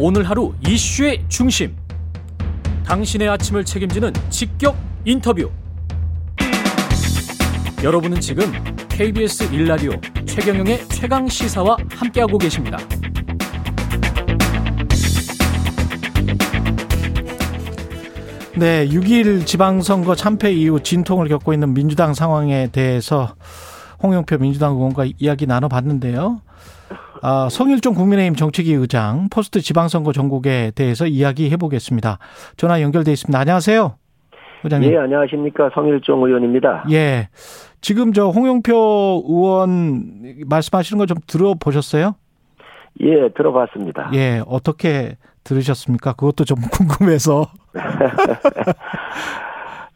오늘 하루 이슈의 중심. 당신의 아침을 책임지는 직격 인터뷰. 여러분은 지금 KBS 일라디오 최경영의 최강 시사와 함께하고 계십니다. 네, 6.1 지방선거 참패 이후 진통을 겪고 있는 민주당 상황에 대해서 홍영표 민주당 의원과 이야기 나눠봤는데요. 아, 성일종 국민의힘 정책위 의장 포스트 지방선거 전국에 대해서 이야기해 보겠습니다. 전화 연결돼 있습니다. 안녕하세요. 의장님. 예, 안녕하십니까. 성일종 의원입니다. 예. 지금 저 홍영표 의원 말씀하시는 거 좀 들어보셨어요? 예, 들어봤습니다. 예, 어떻게 들으셨습니까? 그것도 좀 궁금해서.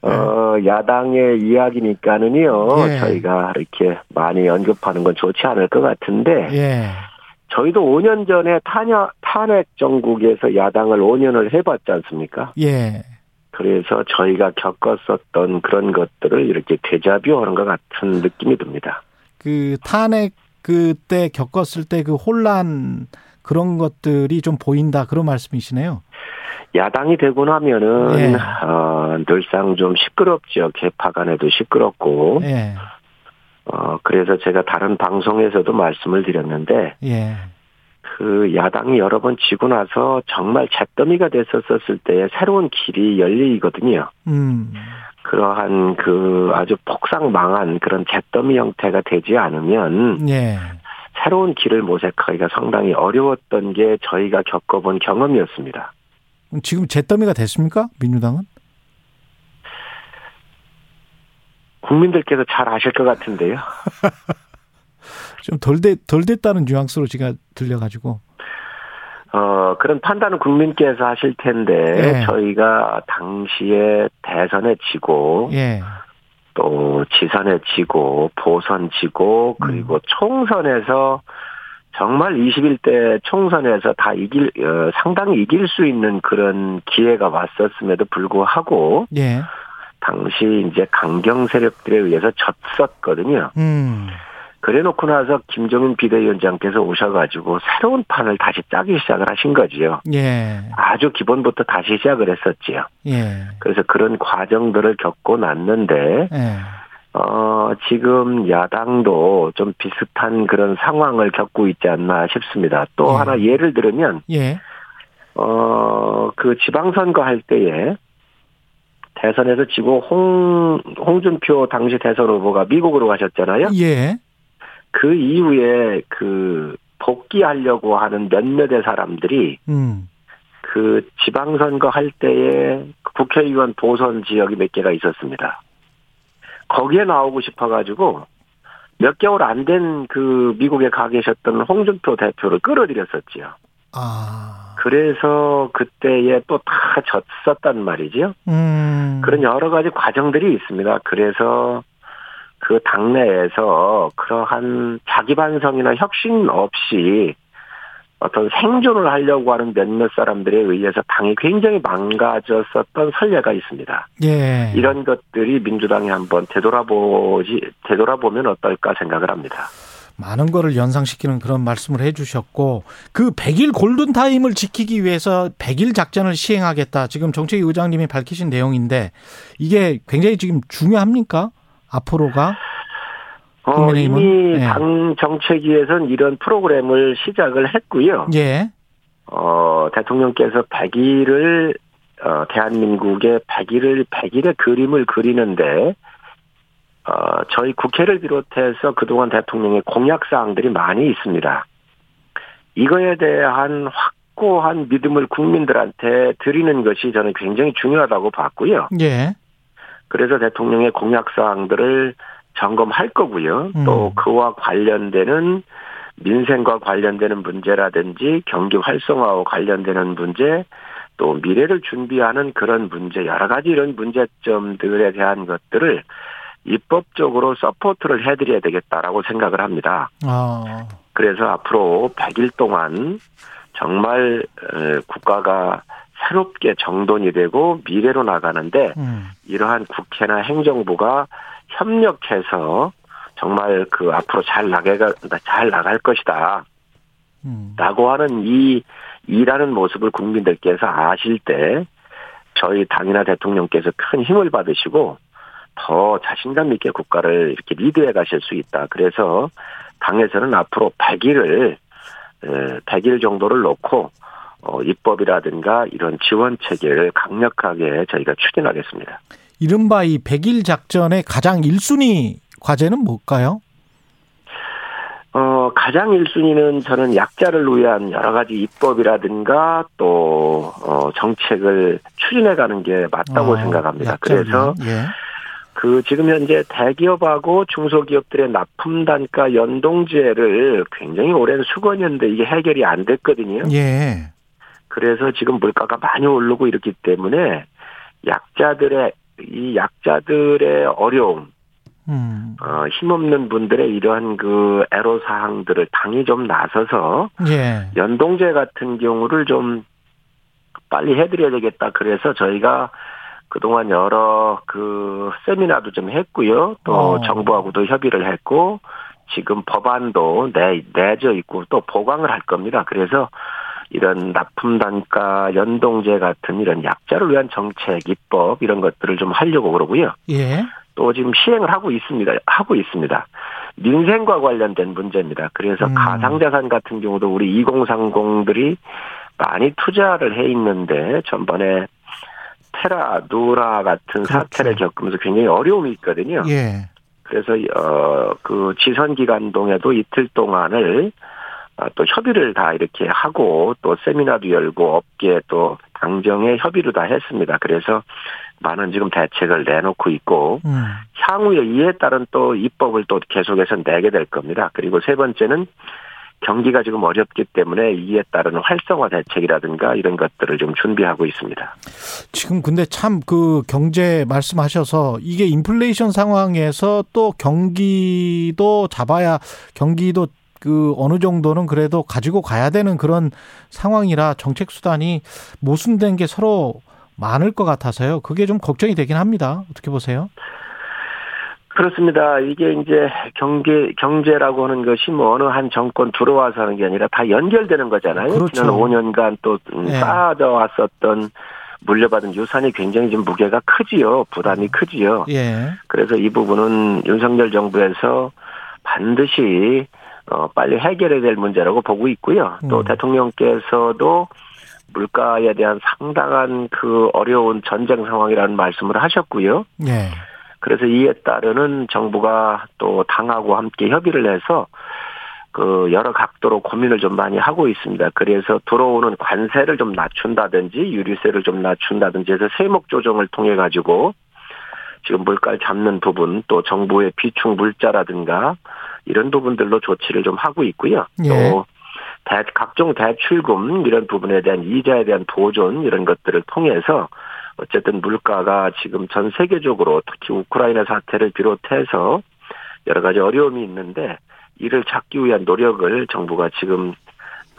어, 야당의 이야기니까는요, 예. 저희가 이렇게 많이 언급하는 건 좋지 않을 것 같은데, 예. 저희도 5년 전에 탄핵, 탄핵 정국에서 야당을 5년을 해봤지 않습니까? 예. 그래서 저희가 겪었었던 그런 것들을 이렇게 되자뷰하는 것 같은 느낌이 듭니다. 그 탄핵 그때 겪었을 때 그 혼란 그런 것들이 좀 보인다 그런 말씀이시네요. 야당이 되고 나면은 예. 어, 늘상 좀 시끄럽죠. 개파 간에도 시끄럽고. 예. 어, 그래서 제가 다른 방송에서도 말씀을 드렸는데, 예. 그 야당이 여러 번 지고 나서 정말 잿더미가 됐었을 때 새로운 길이 열리거든요. 음. 그러한 그 아주 폭삭망한 그런 잿더미 형태가 되지 않으면, 예. 새로운 길을 모색하기가 상당히 어려웠던 게 저희가 겪어본 경험이었습니다. 지금 잿더미가 됐습니까? 민주당은? 국민들께서 잘 아실 것 같은데요. 좀 덜 됐, 덜 됐다는 뉘앙스로 제가 들려가지고. 어, 그런 판단은 국민께서 하실 텐데, 예. 저희가 당시에 대선에 지고, 예. 또 지선에 지고, 보선 지고, 그리고 음. 총선에서 정말 21대 총선에서 다 이길, 어, 상당히 이길 수 있는 그런 기회가 왔었음에도 불구하고, 예. 당시 이제 강경 세력들에 의해서 졌었거든요. 음. 그래 놓고 나서 김정은 비대위원장께서 오셔가지고 새로운 판을 다시 짜기 시작을 하신 거지요. 예. 아주 기본부터 다시 시작을 했었지요. 예. 그래서 그런 과정들을 겪고 났는데, 예. 어, 지금 야당도 좀 비슷한 그런 상황을 겪고 있지 않나 싶습니다. 또 예. 하나 예를 들으면, 예. 어, 그 지방선거 할 때에 대선에서 지고 홍, 홍준표 당시 대선 후보가 미국으로 가셨잖아요. 예. 그 이후에 그 복귀하려고 하는 몇몇의 사람들이 음. 그 지방선거 할 때에 국회의원 보선 지역이 몇 개가 있었습니다. 거기에 나오고 싶어가지고 몇 개월 안 된 그 미국에 가 계셨던 홍준표 대표를 끌어들였었지요. 아. 그래서 그때에 또 다 졌었단 말이죠. 음. 그런 여러 가지 과정들이 있습니다. 그래서 그 당내에서 그러한 자기 반성이나 혁신 없이 어떤 생존을 하려고 하는 몇몇 사람들에 의해서 당이 굉장히 망가졌었던 선례가 있습니다. 예. 이런 것들이 민주당이 한번 되돌아보지 되돌아보면 어떨까 생각을 합니다. 많은 거를 연상시키는 그런 말씀을 해 주셨고 그 100일 골든 타임을 지키기 위해서 100일 작전을 시행하겠다. 지금 정책위 의장님이 밝히신 내용인데 이게 굉장히 지금 중요합니까? 앞으로가? 어, 이미 네. 당 정책위에서는 이런 프로그램을 시작을 했고요. 예. 어, 대통령께서 100일을 어, 대한민국의 100일을 100일의 그림을 그리는데 어, 저희 국회를 비롯해서 그동안 대통령의 공약 사항들이 많이 있습니다. 이거에 대한 확고한 믿음을 국민들한테 드리는 것이 저는 굉장히 중요하다고 봤고요. 예. 그래서 대통령의 공약 사항들을 점검할 거고요. 음. 또 그와 관련되는 민생과 관련되는 문제라든지 경기 활성화와 관련되는 문제, 또 미래를 준비하는 그런 문제, 여러 가지 이런 문제점들에 대한 것들을 입법적으로 support를 해드려야 되겠다라고 생각을 합니다. 아. 그래서 앞으로 100일 동안 정말 국가가 새롭게 정돈이 되고 미래로 나가는데 음. 이러한 국회나 행정부가 협력해서 정말 그 앞으로 잘 나가가 잘 나갈 것이다. 음. 라고 하는 이 일하는 모습을 국민들께서 아실 때 저희 당이나 대통령께서 큰 힘을 받으시고 더 자신감 있게 국가를 이렇게 리드해 가실 수 있다. 그래서 당에서는 앞으로 100일을 100일 정도를 놓고 어, 입법이라든가 이런 지원 체계를 강력하게 저희가 추진하겠습니다. 이른바 이 100일 작전의 가장 1순위 과제는 뭘까요? 어, 가장 1순위는 저는 약자를 위한 여러 가지 입법이라든가 또, 어, 정책을 추진해 가는 게 맞다고 어, 생각합니다. 그래서, 예. 그 지금 현재 대기업하고 중소기업들의 납품 단가 연동제를 굉장히 오랜 수건이었는데 이게 해결이 안 됐거든요. 예. 그래서 지금 물가가 많이 오르고 이렇기 때문에 약자들의 이 약자들의 어려움, 음. 어, 힘없는 분들의 이러한 그 애로 사항들을 당이 좀 나서서 예. 연동제 같은 경우를 좀 빨리 해드려야 되겠다. 그래서 저희가 그동안 여러 그 세미나도 좀 했고요. 또 어. 정부하고도 협의를 했고 지금 법안도 내 내져 있고 또 보강을 할 겁니다. 그래서 이런 납품 단가 연동제 같은 이런 약자를 위한 정책 입법 이런 것들을 좀 하려고 그러고요. 예. 또 지금 시행을 하고 있습니다. 하고 있습니다. 민생과 관련된 문제입니다. 그래서 음. 가상자산 같은 경우도 우리 2030들이 많이 투자를 해 있는데 전번에 테라, 누라 같은 그렇죠. 사태를 겪으면서 굉장히 어려움이 있거든요. 예. 그래서 어그 지선 기간 동에도 이틀 동안을 어, 또 협의를 다 이렇게 하고 또 세미나도 열고 업계 또 당정에 협의를 다 했습니다. 그래서 많은 지금 대책을 내놓고 있고 음. 향후에 이에 따른 또 입법을 또 계속해서 내게 될 겁니다. 그리고 세 번째는 경기가 지금 어렵기 때문에 이에 따른 활성화 대책이라든가 이런 것들을 좀 준비하고 있습니다. 지금 근데 참 그 경제 말씀하셔서 이게 인플레이션 상황에서 또 경기도 잡아야 경기도 그 어느 정도는 그래도 가지고 가야 되는 그런 상황이라 정책 수단이 모순된 게 서로 많을 것 같아서요. 그게 좀 걱정이 되긴 합니다. 어떻게 보세요? 그렇습니다. 이게 이제 경제 경제라고 하는 것이 뭐 어느 한 정권 들어와서 하는 게 아니라 다 연결되는 거잖아요. 그렇죠. 지난 5년간 또 음, 네. 쌓아져 왔었던 물려받은 유산이 굉장히 좀 무게가 크지요. 부담이 크지요. 예. 그래서 이 부분은 윤석열 정부에서 반드시 어, 빨리 해결해야 될 문제라고 보고 있고요. 또 음. 대통령께서도 물가에 대한 상당한 그 어려운 전쟁 상황이라는 말씀을 하셨고요. 네. 그래서 이에 따르는 정부가 또 당하고 함께 협의를 해서 그 여러 각도로 고민을 좀 많이 하고 있습니다. 그래서 들어오는 관세를 좀 낮춘다든지 유류세를 좀 낮춘다든지 해서 세목 조정을 통해 가지고 지금 물가를 잡는 부분 또 정부의 비축 물자라든가 이런 부분들로 조치를 좀 하고 있고요. 예. 또 대, 각종 대출금 이런 부분에 대한 이자에 대한 보존 이런 것들을 통해서 어쨌든 물가가 지금 전 세계적으로 특히 우크라이나 사태를 비롯해서 여러 가지 어려움이 있는데 이를 찾기 위한 노력을 정부가 지금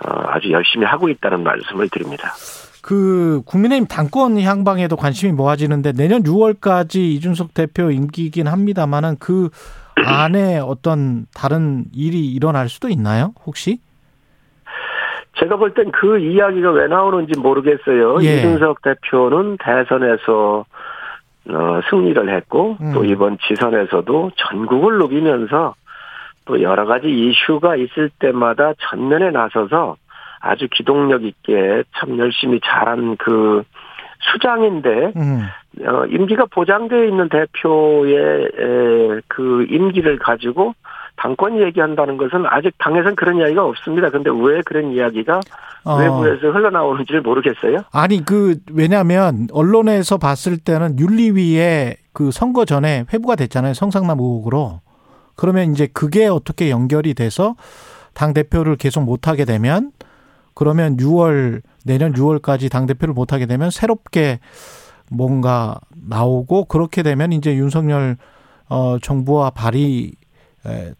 어, 아주 열심히 하고 있다는 말씀을 드립니다. 그 국민의힘 당권 향방에도 관심이 모아지는데 내년 6월까지 이준석 대표 임기이긴 합니다만은 그 안에 어떤 다른 일이 일어날 수도 있나요? 혹시? 제가 볼 땐 그 이야기가 왜 나오는지 모르겠어요. 예. 이준석 대표는 대선에서 어, 승리를 했고 음. 또 이번 지선에서도 전국을 누비면서 또 여러 가지 이슈가 있을 때마다 전면에 나서서 아주 기동력 있게 참 열심히 잘한 그 수장인데 음. 어, 임기가 보장되어 있는 대표의 에, 그 임기를 가지고 당권 얘기한다는 것은 아직 당에서는 그런 이야기가 없습니다. 근데 왜 그런 이야기가 어. 외부에서 흘러나오는지를 모르겠어요. 아니 그 왜냐하면 언론에서 봤을 때는 윤리위에 그 선거 전에 회부가 됐잖아요. 성상남 의혹으로. 그러면 이제 그게 어떻게 연결이 돼서 당 대표를 계속 못 하게 되면 그러면 6월 내년 6월까지 당 대표를 못 하게 되면 새롭게 뭔가 나오고 그렇게 되면 이제 윤석열 어 정부와 발이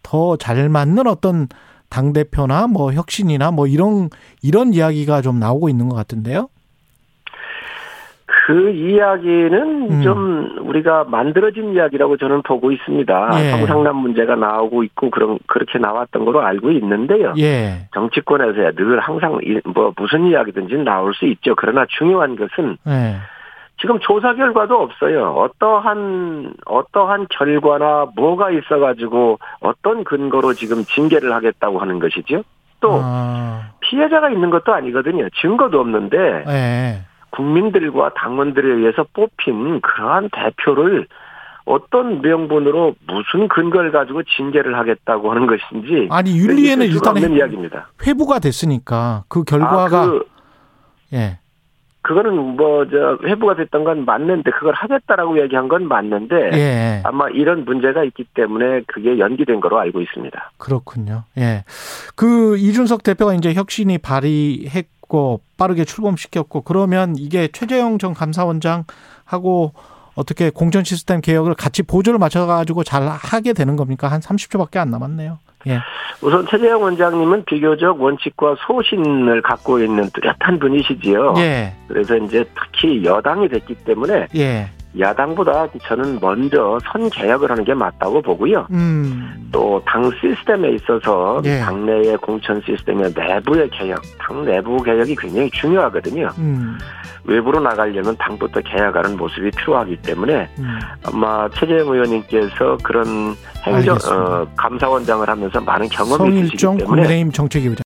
더 잘 맞는 어떤 당 대표나 뭐 혁신이나 뭐 이런 이런 이야기가 좀 나오고 있는 것 같은데요. 그 이야기는 음. 좀 우리가 만들어진 이야기라고 저는 보고 있습니다. 예. 성상남 문제가 나오고 있고 그런 그렇게 나왔던 걸로 알고 있는데요. 예. 정치권에서야 늘 항상 뭐 무슨 이야기든지 나올 수 있죠. 그러나 중요한 것은 예. 지금 조사 결과도 없어요. 어떠한 어떠한 결과나 뭐가 있어가지고 어떤 근거로 지금 징계를 하겠다고 하는 것이죠. 또 아. 피해자가 있는 것도 아니거든요. 증거도 없는데 네. 국민들과 당원들에 의해서 뽑힌 그러한 대표를 어떤 명분으로 무슨 근거를 가지고 징계를 하겠다고 하는 것인지 아니 윤리에는 일단. 회부가 됐으니까 그 결과가 아, 그, 예. 그거는 뭐 저 회부가 됐던 건 맞는데 그걸 하겠다라고 얘기한 건 맞는데 예. 아마 이런 문제가 있기 때문에 그게 연기된 거로 알고 있습니다. 그렇군요. 예. 그 이준석 대표가 이제 혁신이 발의했고 빠르게 출범시켰고 그러면 이게 최재형 전 감사원장하고 어떻게 공천 시스템 개혁을 같이 보조를 맞춰 가지고 잘 하게 되는 겁니까? 한 30초밖에 안 남았네요. 예. 우선 최재형 원장님은 비교적 원칙과 소신을 갖고 있는 뚜렷한 분이시지요. 예. 그래서 이제 특히 여당이 됐기 때문에 예. 야당보다 저는 먼저 선 개혁을 하는 게 맞다고 보고요. 음. 또당 시스템에 있어서 예. 당내의 공천 시스템의 내부의 개혁, 당 내부 개혁이 굉장히 중요하거든요. 음. 외부로 나가려면 당부터 개혁하는 모습이 필요하기 때문에 음. 아마 최재형 의원님께서 그런 행정 어, 감사원장을 하면서 많은 경험이 있으시기 때문에 국민의힘 정책위원장